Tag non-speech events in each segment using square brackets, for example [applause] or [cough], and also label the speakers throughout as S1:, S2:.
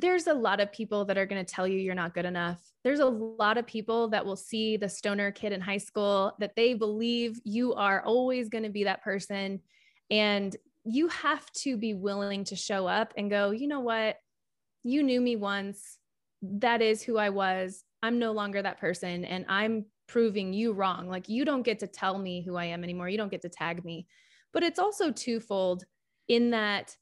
S1: there's a lot of people that are going to tell you you're not good enough. There's a lot of people that will see the stoner kid in high school that they believe you are always going to be that person. And you have to be willing to show up and go, you know what? You knew me once. That is who I was. I'm no longer that person. And I'm proving you wrong. Like you don't get to tell me who I am anymore. You don't get to tag me. But it's also twofold in that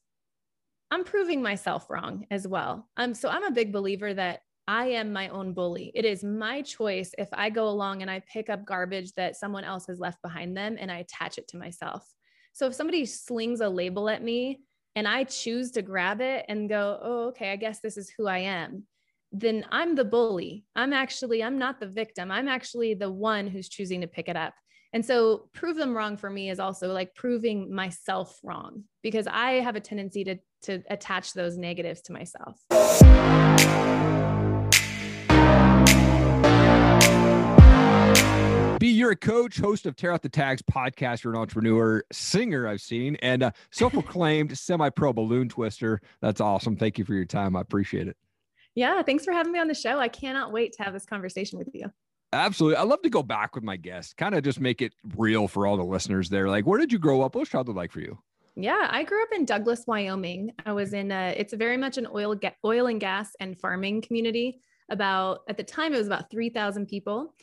S1: I'm proving myself wrong as well. Um, so I'm a big believer that I am my own bully. It is my choice if I go along and I pick up garbage that someone else has left behind them and I attach it to myself. So if somebody slings a label at me and I choose to grab it and go, oh, okay, I guess this is who I am, then I'm the bully. I'm actually, I'm not the victim. I'm actually the one who's choosing to pick it up. And so prove them wrong for me is also like proving myself wrong because I have a tendency to to attach those negatives to myself.
S2: Bee, you're a coach, host of Tear Out the Tags podcast. You're an entrepreneur, singer, I've seen, and a self proclaimed semi pro balloon twister. That's awesome. Thank you for your time. I appreciate it.
S1: Yeah, thanks for having me on the show. I cannot wait to have this conversation with you.
S2: Absolutely. I love to go back with my guests, kind of just make it real for all the listeners there. Like, where did you grow up? What was childhood like for you?
S1: Yeah, I grew up in Douglas, Wyoming. I was in a, it's very much an oil, oil and gas and farming community. About at the time, it was about 3,000 people.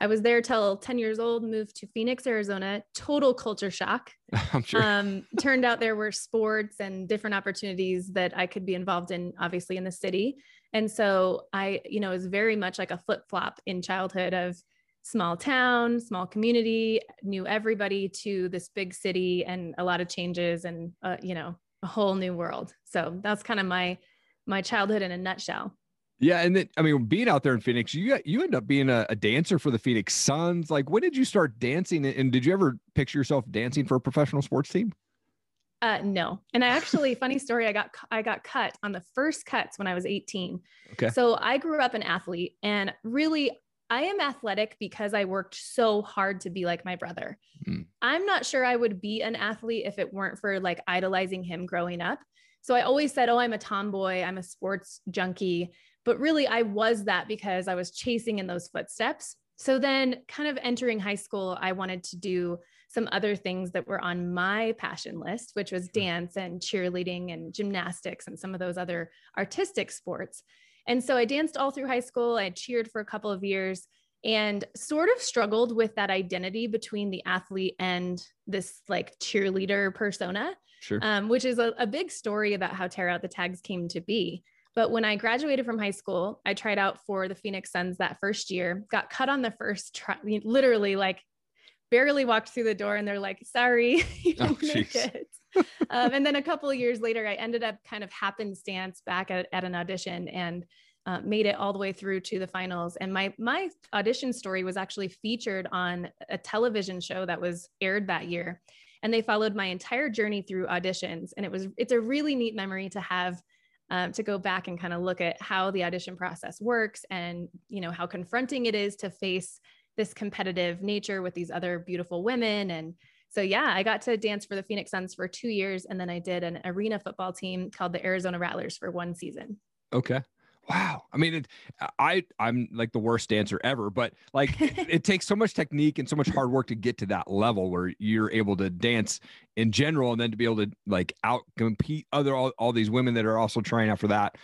S1: I was there till 10 years old, moved to Phoenix, Arizona, total culture shock. [laughs]
S2: I'm sure.
S1: Um, turned out there were sports and different opportunities that I could be involved in, obviously, in the city. And so I, you know, it was very much like a flip flop in childhood of small town, small community, knew everybody to this big city and a lot of changes and, uh, you know, a whole new world. So that's kind of my, my childhood in a nutshell.
S2: Yeah, and then I mean, being out there in Phoenix, you you end up being a, a, dancer for the Phoenix Suns. Like, when did you start dancing? And did you ever picture yourself dancing for a professional sports team?
S1: Uh, no. And I actually, [laughs] funny story, I got I got cut on the first cuts when I was 18.
S2: Okay.
S1: So I grew up an athlete, and really, I am athletic because I worked so hard to be like my brother. Mm. I'm not sure I would be an athlete if it weren't for like idolizing him growing up. So I always said, "Oh, I'm a tomboy. I'm a sports junkie." But really, I was that because I was chasing in those footsteps. So then, kind of entering high school, I wanted to do some other things that were on my passion list, which was dance and cheerleading and gymnastics and some of those other artistic sports. And so I danced all through high school. I cheered for a couple of years and sort of struggled with that identity between the athlete and this like cheerleader persona,
S2: sure.
S1: um, which is a, a big story about how Tear Out the Tags came to be. But when I graduated from high school, I tried out for the Phoenix Suns that first year, got cut on the first try, literally like barely walked through the door and they're like, sorry, [laughs] you oh, didn't oh, make it. Um, and then a couple of years later, I ended up kind of happenstance back at, at an audition and uh, made it all the way through to the finals. And my my audition story was actually featured on a television show that was aired that year, and they followed my entire journey through auditions. And it was it's a really neat memory to have. Um, to go back and kind of look at how the audition process works and you know how confronting it is to face this competitive nature with these other beautiful women and so yeah i got to dance for the phoenix suns for two years and then i did an arena football team called the arizona rattlers for one season.
S2: Okay wow. I mean it, i i'm like the worst dancer ever but like [laughs] it, it, takes so much technique and so much hard work to get to that level where you're able to dance in general and then to be able to like out compete other all, all these women that are also trying out for that.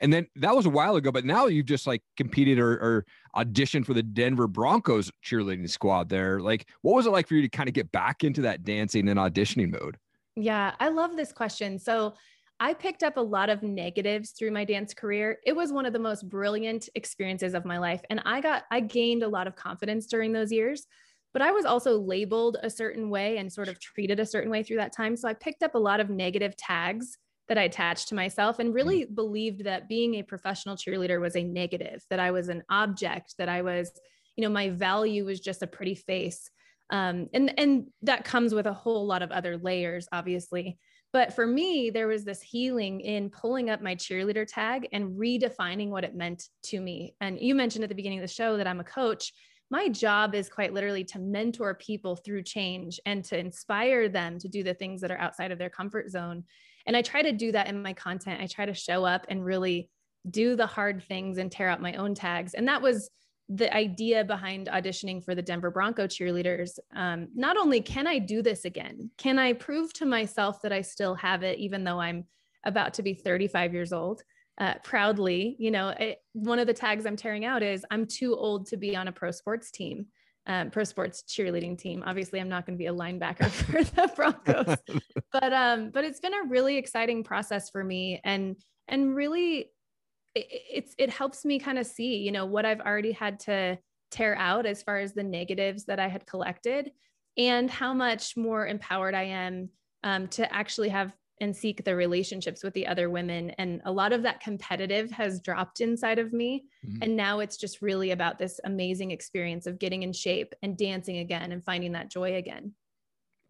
S2: And then that was a while ago but now you've just like competed or, or auditioned for the denver broncos cheerleading squad there. Like what was it like for you to kind of get back into that dancing and auditioning mode?
S1: Yeah i love this question. So I picked up a lot of negatives through my dance career. It was one of the most brilliant experiences of my life. And I got, I gained a lot of confidence during those years, but I was also labeled a certain way and sort of treated a certain way through that time. So I picked up a lot of negative tags that I attached to myself and really mm. believed that being a professional cheerleader was a negative, that I was an object, that I was, you know, my value was just a pretty face. Um, and, and that comes with a whole lot of other layers, obviously. But for me, there was this healing in pulling up my cheerleader tag and redefining what it meant to me. And you mentioned at the beginning of the show that I'm a coach. My job is quite literally to mentor people through change and to inspire them to do the things that are outside of their comfort zone. And I try to do that in my content. I try to show up and really do the hard things and tear out my own tags. And that was the idea behind auditioning for the Denver Bronco cheerleaders. Um, not only can I do this again, can I prove to myself that I still have it, even though I'm about to be 35 years old? Uh, proudly, you know, it, one of the tags I'm tearing out is I'm too old to be on a pro sports team um, pro sports cheerleading team. Obviously, I'm not going to be a linebacker [laughs] for the Broncos, [laughs] but um, but it's been a really exciting process for me, and and really, it, it's it helps me kind of see, you know, what I've already had to tear out as far as the negatives that I had collected, and how much more empowered I am um, to actually have and seek the relationships with the other women. And a lot of that competitive has dropped inside of me. Mm-hmm. And now it's just really about this amazing experience of getting in shape and dancing again and finding that joy again.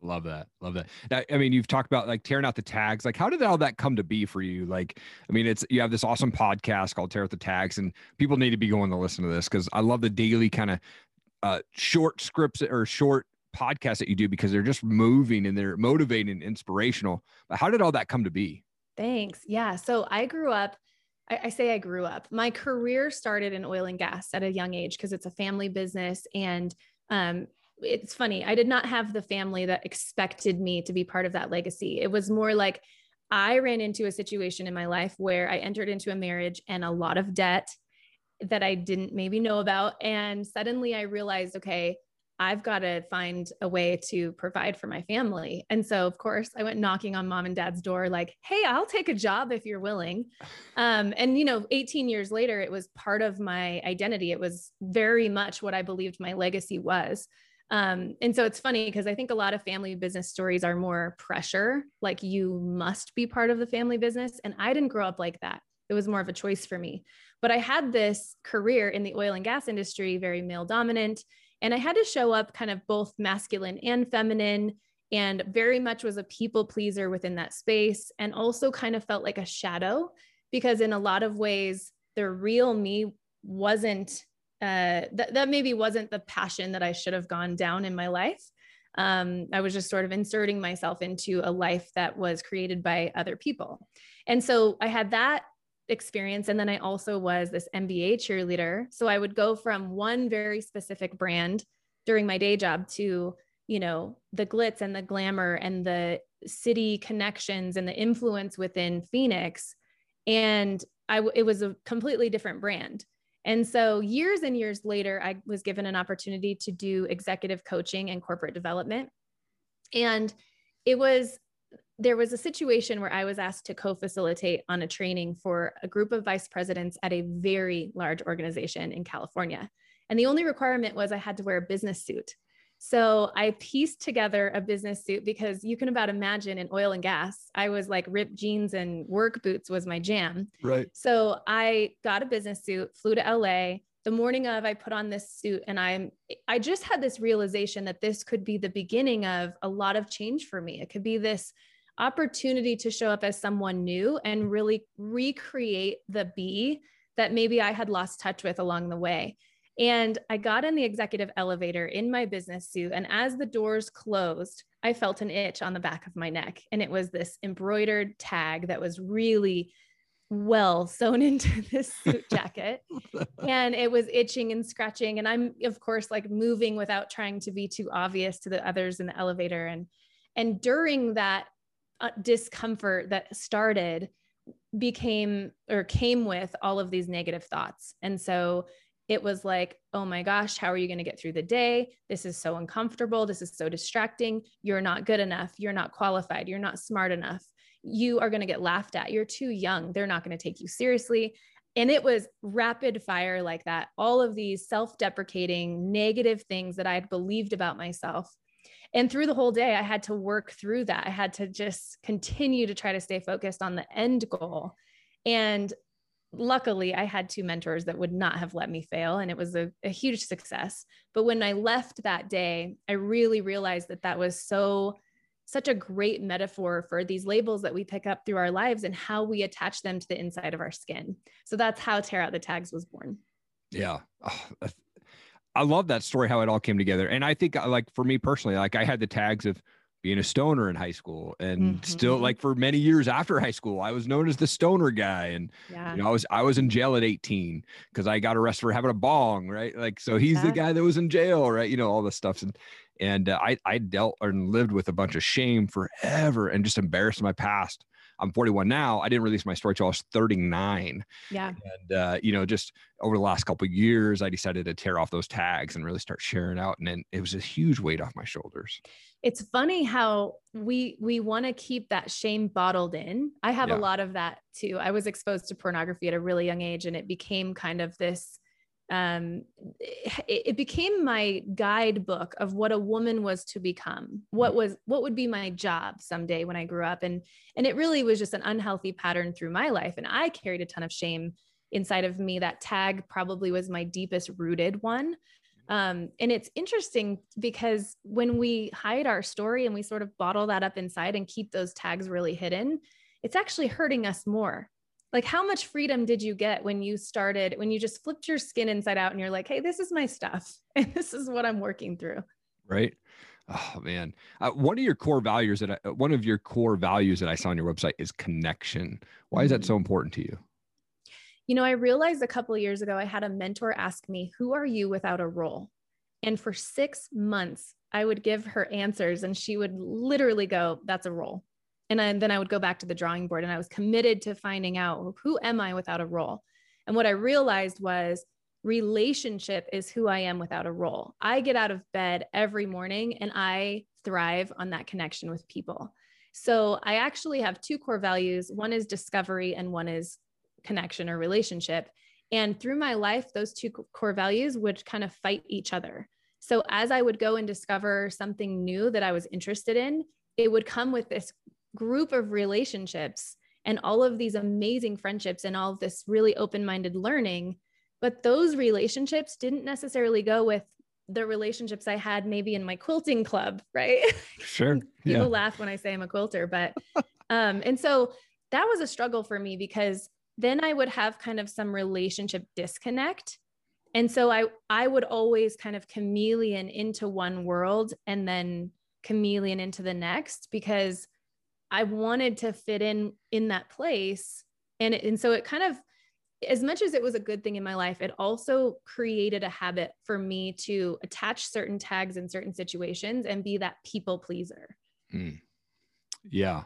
S2: Love that. Love that. Now, I mean, you've talked about like tearing out the tags. Like, how did all that come to be for you? Like, I mean, it's you have this awesome podcast called Tear Out the Tags, and people need to be going to listen to this because I love the daily kind of uh, short scripts or short podcasts that you do because they're just moving and they're motivating and inspirational. But how did all that come to be?
S1: Thanks. Yeah. So I grew up, I, I say I grew up. My career started in oil and gas at a young age because it's a family business. And um, it's funny, I did not have the family that expected me to be part of that legacy. It was more like I ran into a situation in my life where I entered into a marriage and a lot of debt that I didn't maybe know about. And suddenly I realized, okay, I've got to find a way to provide for my family. And so, of course, I went knocking on mom and dad's door, like, hey, I'll take a job if you're willing. Um, and, you know, 18 years later, it was part of my identity. It was very much what I believed my legacy was. Um, and so it's funny because I think a lot of family business stories are more pressure, like you must be part of the family business. And I didn't grow up like that. It was more of a choice for me. But I had this career in the oil and gas industry, very male dominant and I had to show up kind of both masculine and feminine and very much was a people pleaser within that space and also kind of felt like a shadow because in a lot of ways the real me wasn't uh, that, that maybe wasn't the passion that I should have gone down in my life. Um, I was just sort of inserting myself into a life that was created by other people. And so I had that experience. And then I also was this NBA cheerleader. So I would go from one very specific brand during my day job to, you know, the glitz and the glamour and the city connections and the influence within Phoenix. And I, it was a completely different brand. And so years and years later, I was given an opportunity to do executive coaching and corporate development. And it was there was a situation where I was asked to co facilitate on a training for a group of vice presidents at a very large organization in California. And the only requirement was I had to wear a business suit. So I pieced together a business suit because you can about imagine in oil and gas, I was like ripped jeans and work boots was my jam.
S2: Right.
S1: So I got a business suit, flew to LA. The morning of, I put on this suit and I'm, I just had this realization that this could be the beginning of a lot of change for me. It could be this opportunity to show up as someone new and really recreate the be that maybe I had lost touch with along the way. And I got in the executive elevator in my business suit. And as the doors closed, I felt an itch on the back of my neck. And it was this embroidered tag that was really well sewn [laughs] into this suit jacket. [laughs] and it was itching and scratching. And I'm, of course, like moving without trying to be too obvious to the others in the elevator. And and during that uh, discomfort that started became or came with all of these negative thoughts. And so it was like, oh my gosh, how are you going to get through the day? This is so uncomfortable. This is so distracting. You're not good enough. You're not qualified. You're not smart enough. You are going to get laughed at. You're too young. They're not going to take you seriously. And it was rapid fire like that. All of these self deprecating, negative things that I had believed about myself and through the whole day, I had to work through that. I had to just continue to try to stay focused on the end goal. And luckily, I had two mentors that would not have let me fail. And it was a, a huge success. But when I left that day, I really realized that that was so such a great metaphor for these labels that we pick up through our lives and how we attach them to the inside of our skin. So that's how Tear Out the Tags was born.
S2: Yeah. Oh, I love that story how it all came together. And I think uh, like for me personally, like I had the tags of being a stoner in high school and mm-hmm. still like for many years after high school i was known as the stoner guy and yeah. you know i was i was in jail at 18 because i got arrested for having a bong right like so he's yeah. the guy that was in jail right you know all this stuff and and uh, i i dealt and lived with a bunch of shame forever and just embarrassed my past I'm 41 now. I didn't release my story till I was 39.
S1: Yeah.
S2: And uh, you know, just over the last couple years, I decided to tear off those tags and really start sharing out. And then it was a huge weight off my shoulders.
S1: It's funny how we we want to keep that shame bottled in. I have yeah. a lot of that too. I was exposed to pornography at a really young age, and it became kind of this um, it, it, became my guidebook of what a woman was to become what was what would be my job someday when i grew up and and it really was just an unhealthy pattern through my life and i carried a ton of shame inside of me that tag probably was my deepest rooted one um, and it's interesting because when we hide our story and we sort of bottle that up inside and keep those tags really hidden it's actually hurting us more. Like how much freedom did you get when you started when you just flipped your skin inside out and you're like hey this is my stuff. [laughs] And this is what i'm working through.
S2: Right? Oh man. Uh, one of your core values that I, uh, one of your core values that i saw on your website is connection. Why is that so mm-hmm. important to you
S1: you know i realized a couple years ago i had a mentor ask me who are you without a role and for six months i would give her answers and she would literally go that's a role and I, then I would go back to the drawing board and I was committed to finding out who am I without a role. And what I realized was relationship is who I am without a role. I get out of bed every morning and I thrive on that connection with people. So I actually have two core values one is discovery, and one is connection or relationship. And through my life, those two core values would kind of fight each other. So as I would go and discover something new that I was interested in, it would come with this group of relationships and all of these amazing friendships and all of this really open minded learning. But those relationships didn't necessarily go with the relationships I had maybe in my quilting club, right? [laughs]
S2: Sure.
S1: People yeah. laugh when I say I'm a quilter, but um, and so that was a struggle for me because then I would have kind of some relationship disconnect. And so I I would always kind of chameleon into one world and then chameleon into the next because I wanted to fit in in that place. And, and so it kind of, as much as it was a good thing in my life, it also created a habit for me to attach certain tags in certain situations and be that people pleaser. Mm.
S2: Yeah.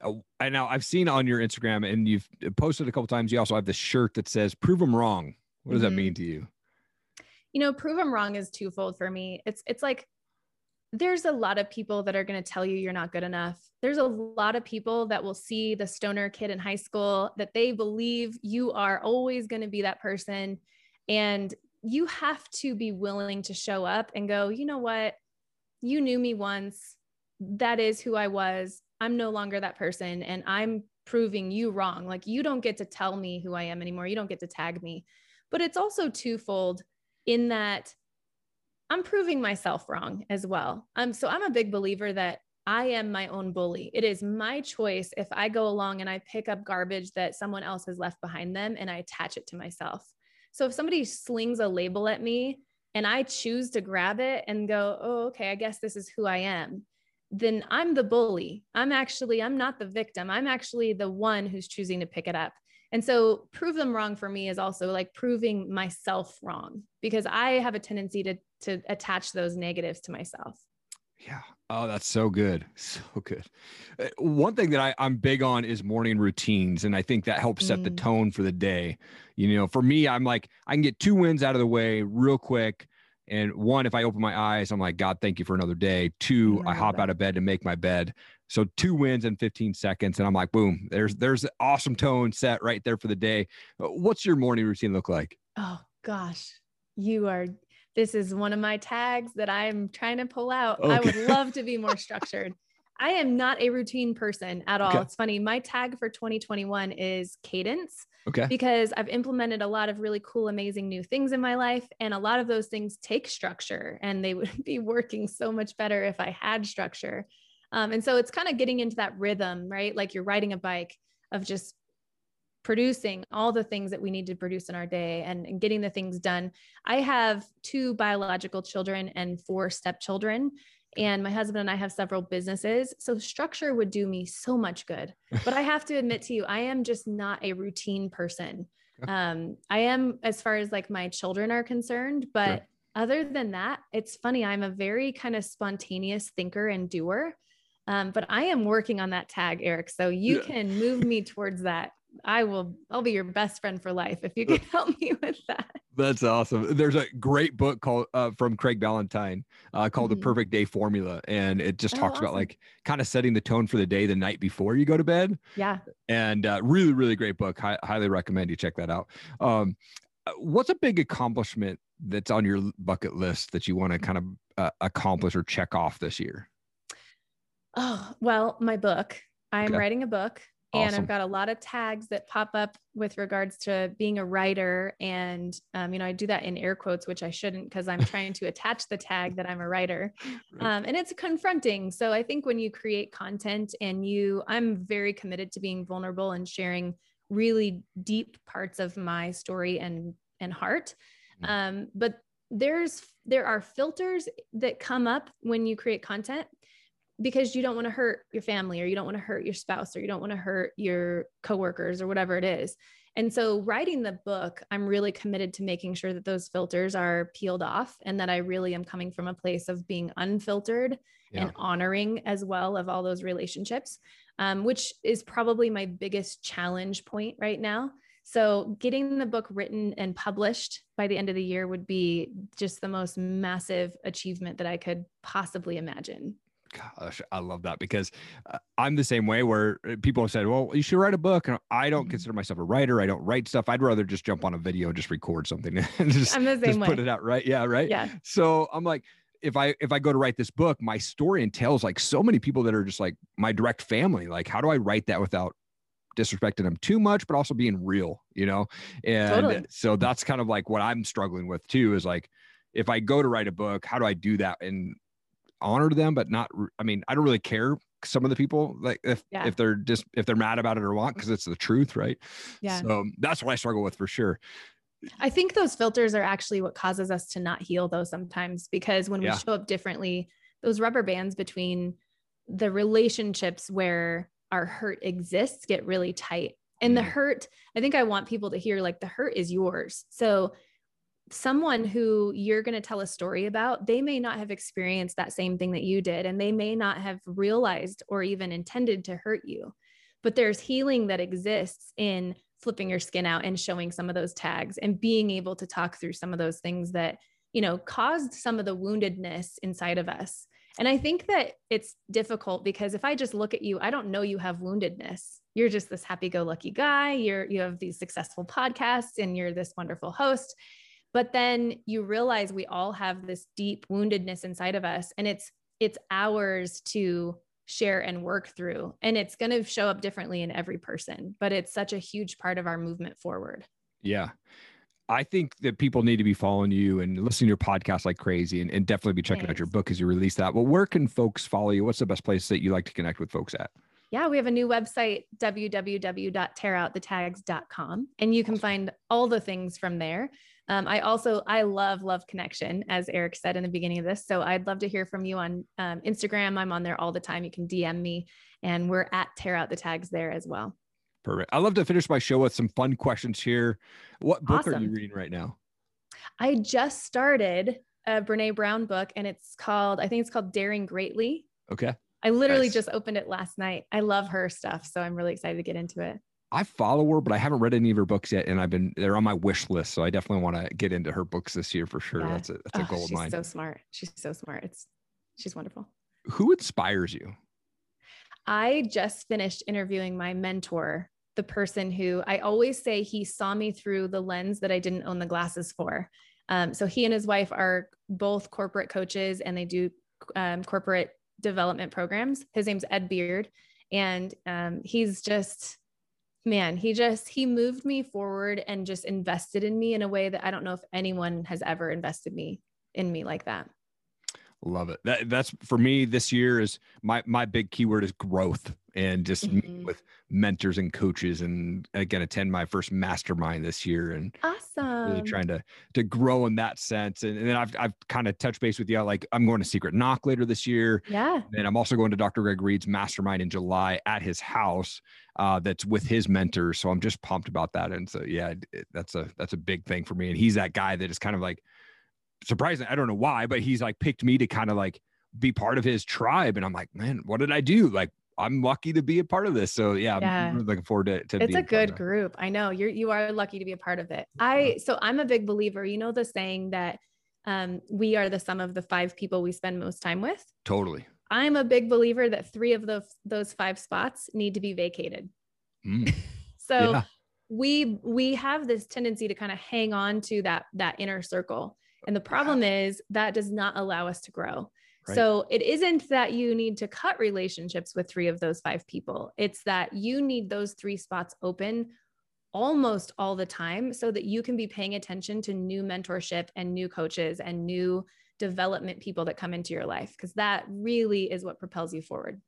S2: Uh, I now I've seen on your Instagram and you've posted a couple times. You also have the shirt that says "Prove them wrong." What does mm-hmm. that mean to you?
S1: You know, prove them wrong is twofold for me. It's it's like there's a lot of people that are going to tell you you're not good enough. There's a lot of people that will see the stoner kid in high school that they believe you are always going to be that person. And you have to be willing to show up and go, you know what? You knew me once. That is who I was. I'm no longer that person. And I'm proving you wrong. Like you don't get to tell me who I am anymore. You don't get to tag me. But it's also twofold in that I'm proving myself wrong as well. Um, so I'm a big believer that I am my own bully. It is my choice if I go along and I pick up garbage that someone else has left behind them and I attach it to myself. So if somebody slings a label at me and I choose to grab it and go, oh, okay, I guess this is who I am, then I'm the bully. I'm actually, I'm not the victim. I'm actually the one who's choosing to pick it up. And so prove them wrong for me is also like proving myself wrong because I have a tendency to to attach those negatives to myself.
S2: Yeah. Oh, that's so good. [laughs] So good. Uh, one thing that I, I'm big on is morning routines. And I think that helps set mm. the tone for the day. You know, for me, I'm like, I can get two wins out of the way real quick. And one, if I open my eyes, I'm like, God, thank you for another day. Two, I, I hop that. out of bed to make my bed. So two wins in 15 seconds, and I'm like, boom, there's there's awesome tone set right there for the day. Uh, what's your morning routine look like?
S1: Oh gosh, you are. This is one of my tags that I'm trying to pull out. Okay. I would love [laughs] to be more structured. I am not a routine person at all. Okay. It's funny. My tag for 2021 is cadence.
S2: Okay.
S1: Because I've implemented a lot of really cool, amazing new things in my life. And a lot of those things take structure and they [laughs] would be working so much better if I had structure. Um, and so it's kind of getting into that rhythm, right? Like you're riding a bike of just producing all the things that we need to produce in our day and, and getting the things done. I have two biological children and four stepchildren. And my husband and I have several businesses. So structure would do me so much good. [laughs] But I have to admit to you, I am just not a routine person. Um, I am as far as like my children are concerned, but sure. other than that, it's funny. I'm a very kind of spontaneous thinker and doer. Um, but I am working on that tag, Eric. So you yeah. can move me towards that I will, I'll be your best friend for life if you can [laughs] help me with that.
S2: That's awesome. There's a great book called uh, from Craig Ballantyne uh, called mm-hmm. The Perfect Day Formula. And it just oh, talks awesome. about like kind of setting the tone for the day the night before you go to bed.
S1: Yeah.
S2: And uh, really, really great book. Hi- highly recommend you check that out. Um, uh, what's a big accomplishment that's on your bucket list that you want to kind of uh, accomplish or check off this year?
S1: Oh, well, my book. I'm okay. writing a book Awesome. And I've got a lot of tags that pop up with regards to being a writer. And, um, you know, I do that in air quotes, which I shouldn't because I'm trying to attach the tag that I'm a writer. Um, and it's confronting. So I think when you create content and you, I'm very committed to being vulnerable and sharing really deep parts of my story and, and heart. Mm. Um, but there's, there are filters that come up when you create content because you don't want to hurt your family or you don't want to hurt your spouse or you don't want to hurt your coworkers or whatever it is. And so writing the book, I'm really committed to making sure that those filters are peeled off and that I really am coming from a place of being unfiltered yeah. and honoring as well of all those relationships, um, which is probably my biggest challenge point right now. So getting the book written and published by the end of the year would be just the most massive achievement that I could possibly imagine
S2: gosh, I love that because uh, I'm the same way where uh, people have said, well, you should write a book. And I don't mm-hmm. consider myself a writer. I don't write stuff. I'd rather just jump on a video and just record something [laughs] and just,
S1: I'm the same
S2: just
S1: way.
S2: put it out. Right. Yeah. Right.
S1: Yeah.
S2: So I'm like, if I if I go to write this book, my story entails like so many people that are just like my direct family. Like, how do I write that without disrespecting them too much, but also being real, you know? And totally. so that's kind of like what I'm struggling with too is like, if I go to write a book, how do I do that and honor them, but not. I mean, I don't really care. Some of the people like if yeah. if they're just if they're mad about it or what because it's the truth, right?
S1: Yeah.
S2: So that's what I struggle with for sure.
S1: I think those filters are actually what causes us to not heal though sometimes because when we show up differently, those rubber bands between the relationships where our hurt exists get really tight. And mm. the hurt, I think I want people to hear like the hurt is yours. So someone who you're going to tell a story about, they may not have experienced that same thing that you did, and they may not have realized or even intended to hurt you. But there's healing that exists in flipping your skin out and showing some of those tags and being able to talk through some of those things that, you know, caused some of the woundedness inside of us. And I think that it's difficult because if I just look at you, I don't know you have woundedness. You're just this happy go lucky guy. You're you have these successful podcasts and you're this wonderful host but then you realize we all have this deep woundedness inside of us and it's it's ours to share and work through and it's going to show up differently in every person but it's such a huge part of our movement forward
S2: yeah I think that people need to be following you and listening to your podcast like crazy and, and definitely be checking Thanks. out your book as you release that. Well, where can folks follow you? What's the best place that you like to connect with folks at?
S1: Yeah, we have a new website, www.tearoutthetags.com, and you can find all the things from there. Um, I also I love love connection, as Eric said in the beginning of this. So I'd love to hear from you on um, Instagram. I'm on there all the time. You can DM me, and we're at tear out the tags there as well.
S2: Perfect. I love to finish my show with some fun questions here. What book awesome. are you reading right now?
S1: I just started a Brene Brown book, and it's called I think it's called Daring Greatly.
S2: Okay.
S1: I literally nice. just opened it last night. I love her stuff, so I'm really excited to get into it.
S2: I follow her, but I haven't read any of her books yet, and I've been they're on my wish list. So I definitely want to get into her books this year for sure. Yeah. That's a that's a oh, goal of mine.
S1: She's so smart. She's so smart. It's she's wonderful.
S2: Who inspires you?
S1: I just finished interviewing my mentor, the person who I always say he saw me through the lens that I didn't own the glasses for. Um, so he and his wife are both corporate coaches, and they do um, corporate development programs. His name's Ed Beard, and um, he's just man, he just he moved me forward and just invested in me in a way that I don't know if anyone has ever invested me in me like that.
S2: Love it. That, that's for me this year is my my big keyword is growth and just mm-hmm. with mentors and coaches and again attend my first mastermind this year and
S1: awesome
S2: really trying to to grow in that sense and, and then I've I've kind of touched base with you like I'm going to Secret Knock later this year
S1: yeah
S2: and I'm also going to Dr. Greg Reid's mastermind in July at his house uh, that's with his mentors so I'm just pumped about that and so yeah it, that's a that's a big thing for me and he's that guy that is kind of like surprising. I don't know why, but he's like picked me to kind of like be part of his tribe. And I'm like, man, what did I do? Like, I'm lucky to be a part of this. So yeah, yeah. I'm looking forward to, to
S1: it's a good group. I know you're, you are lucky to be a part of it. I, so I'm a big believer, you know, the saying that um, we are the sum of the five people we spend most time with.
S2: Totally.
S1: I'm a big believer that three of those, those five spots need to be vacated. Mm. [laughs] so yeah. we, we have this tendency to kind of hang on to that, that inner circle. And the problem is that does not allow us to grow. Right. So it isn't that you need to cut relationships with three of those five people. It's that you need those three spots open almost all the time so that you can be paying attention to new mentorship and new coaches and new development people that come into your life because that really is what propels you forward.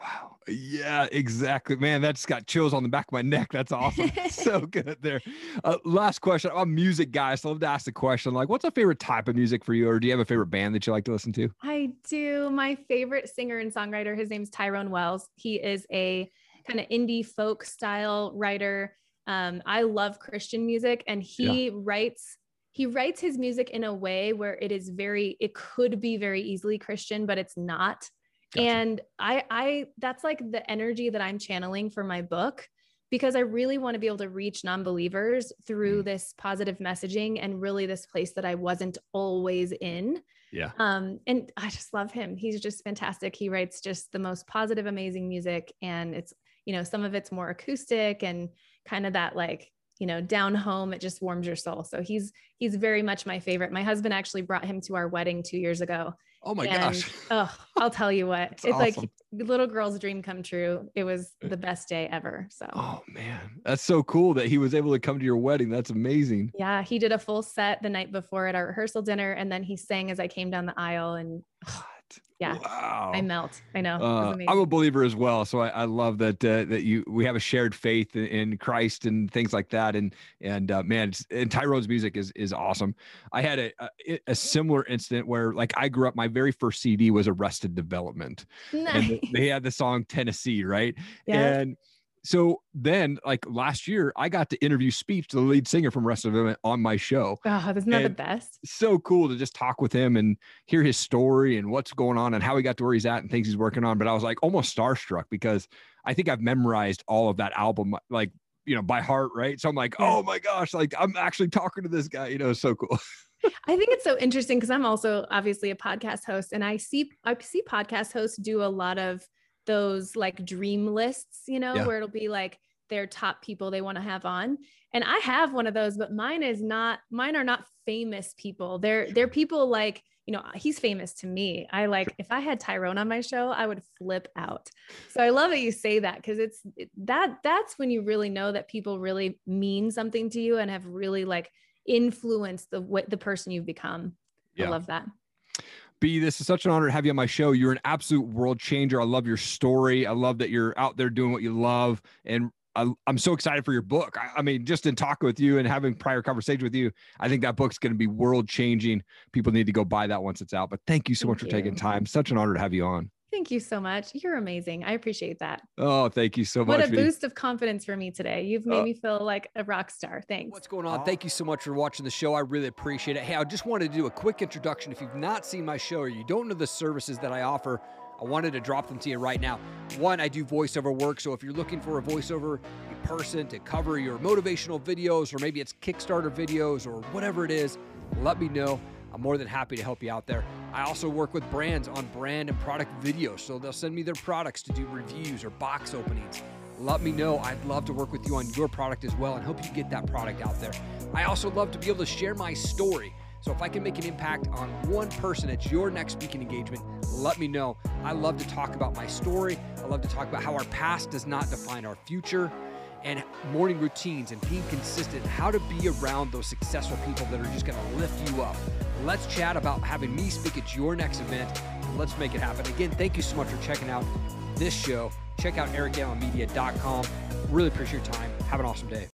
S2: Wow. Yeah, exactly. Man, that's got chills on the back of my neck. That's awesome. [laughs] so [laughs] good there. Uh, last question. I'm a music guy, so I love to ask the question like, what's a favorite type of music for you? Or do you have a favorite band that you like to listen to?
S1: I do. My favorite singer and songwriter, his name's Tyrone Wells. He is a kind of indie folk style writer. Um, I love Christian music, and he yeah. writes he writes his music in a way where it is very it could be very easily christian but it's not Gotcha. And I I that's like the energy that I'm channeling for my book because I really want to be able to reach non-believers through mm. this positive messaging and really this place that I wasn't always in.
S2: Yeah.
S1: Um and I just love him. He's just fantastic. He writes just the most positive amazing music and it's you know some of it's more acoustic and kind of that like you know down home it just warms your soul so he's he's very much my favorite my husband actually brought him to our wedding two years ago
S2: Oh my and, gosh. [laughs]
S1: oh, I'll tell you what. it's awesome. like little girl's dream come true. It was the best day ever. So
S2: Oh man. That's so cool that he was able to come to your wedding. That's amazing.
S1: Yeah, he did a full set the night before at our rehearsal dinner and then he sang as I came down the aisle and oh, yeah. Wow. i melt. I know. Uh,
S2: i'm a believer as well so i, I love that uh, that you we have a shared faith in, christ and things like that and and uh, man and tyrone's music is is awesome. I had a, a, a similar incident where like i grew up my very first cd was arrested development. Nice. and they had the song tennessee right? Yeah. and so then like last year i got to interview speech the lead singer from rest of them on my show.
S1: Oh isn't that and the best?
S2: so cool to just talk with him and hear his story and what's going on and how he got to where he's at and things he's working on. But i was like almost starstruck because i think i've memorized all of that album like you know by heart right? So i'm like oh my gosh like i'm actually talking to this guy you know? So cool. [laughs]
S1: I think it's so interesting because I'm also obviously a podcast host and I see I see podcast hosts do a lot of those like dream lists, you know, yeah. where it'll be like their top people they want to have on. And I have one of those, but mine is not mine are not famous people. They're they're people like, you know, he's famous to me. I like if I had Tyrone on my show, I would flip out. So I love that you say that because it's that that's when you really know that people really mean something to you and have really like influenced the what the person you've become. Yeah. I love that.
S2: Bee, this is such an honor to have you on my show. You're an absolute world changer. I love your story. I love that you're out there doing what you love. And I, am so excited for your book. I, I, mean, just in talking with you and having prior conversation with you, I think that book's going to be world changing. People need to go buy that once it's out. But thank you so thank much for taking time. Such an honor to have you on.
S1: Thank you so much. You're amazing. I appreciate that.
S2: Oh, thank you so
S1: much.
S2: What
S1: a boost of confidence for me today. You've made uh, me feel like a rock star. Thanks.
S3: What's going on? Thank you so much for watching the show. I really appreciate it. Hey, I just wanted to do a quick introduction. If you've not seen my show or you don't know the services that I offer, I wanted to drop them to you right now. One, I do voiceover work. So if you're looking for a voiceover person to cover your motivational videos, or maybe it's Kickstarter videos or whatever it is, let me know. I'm more than happy to help you out there. I also work with brands on brand and product videos, so they'll send me their products to do reviews or box openings. Let me know. I'd love to work with you on your product as well and help you get that product out there. I also love to be able to share my story. So if I can make an impact on one person at your next speaking engagement, let me know. I love to talk about my story. I love to talk about how our past does not define our future and morning routines and being consistent, how to be around those successful people that are just going to lift you up
S2: Let's chat about having me speak at your next event. Let's make it happen. Again, thank you so much for checking out this show. Check out ericallenmedia.com. Really appreciate your time. Have an awesome day.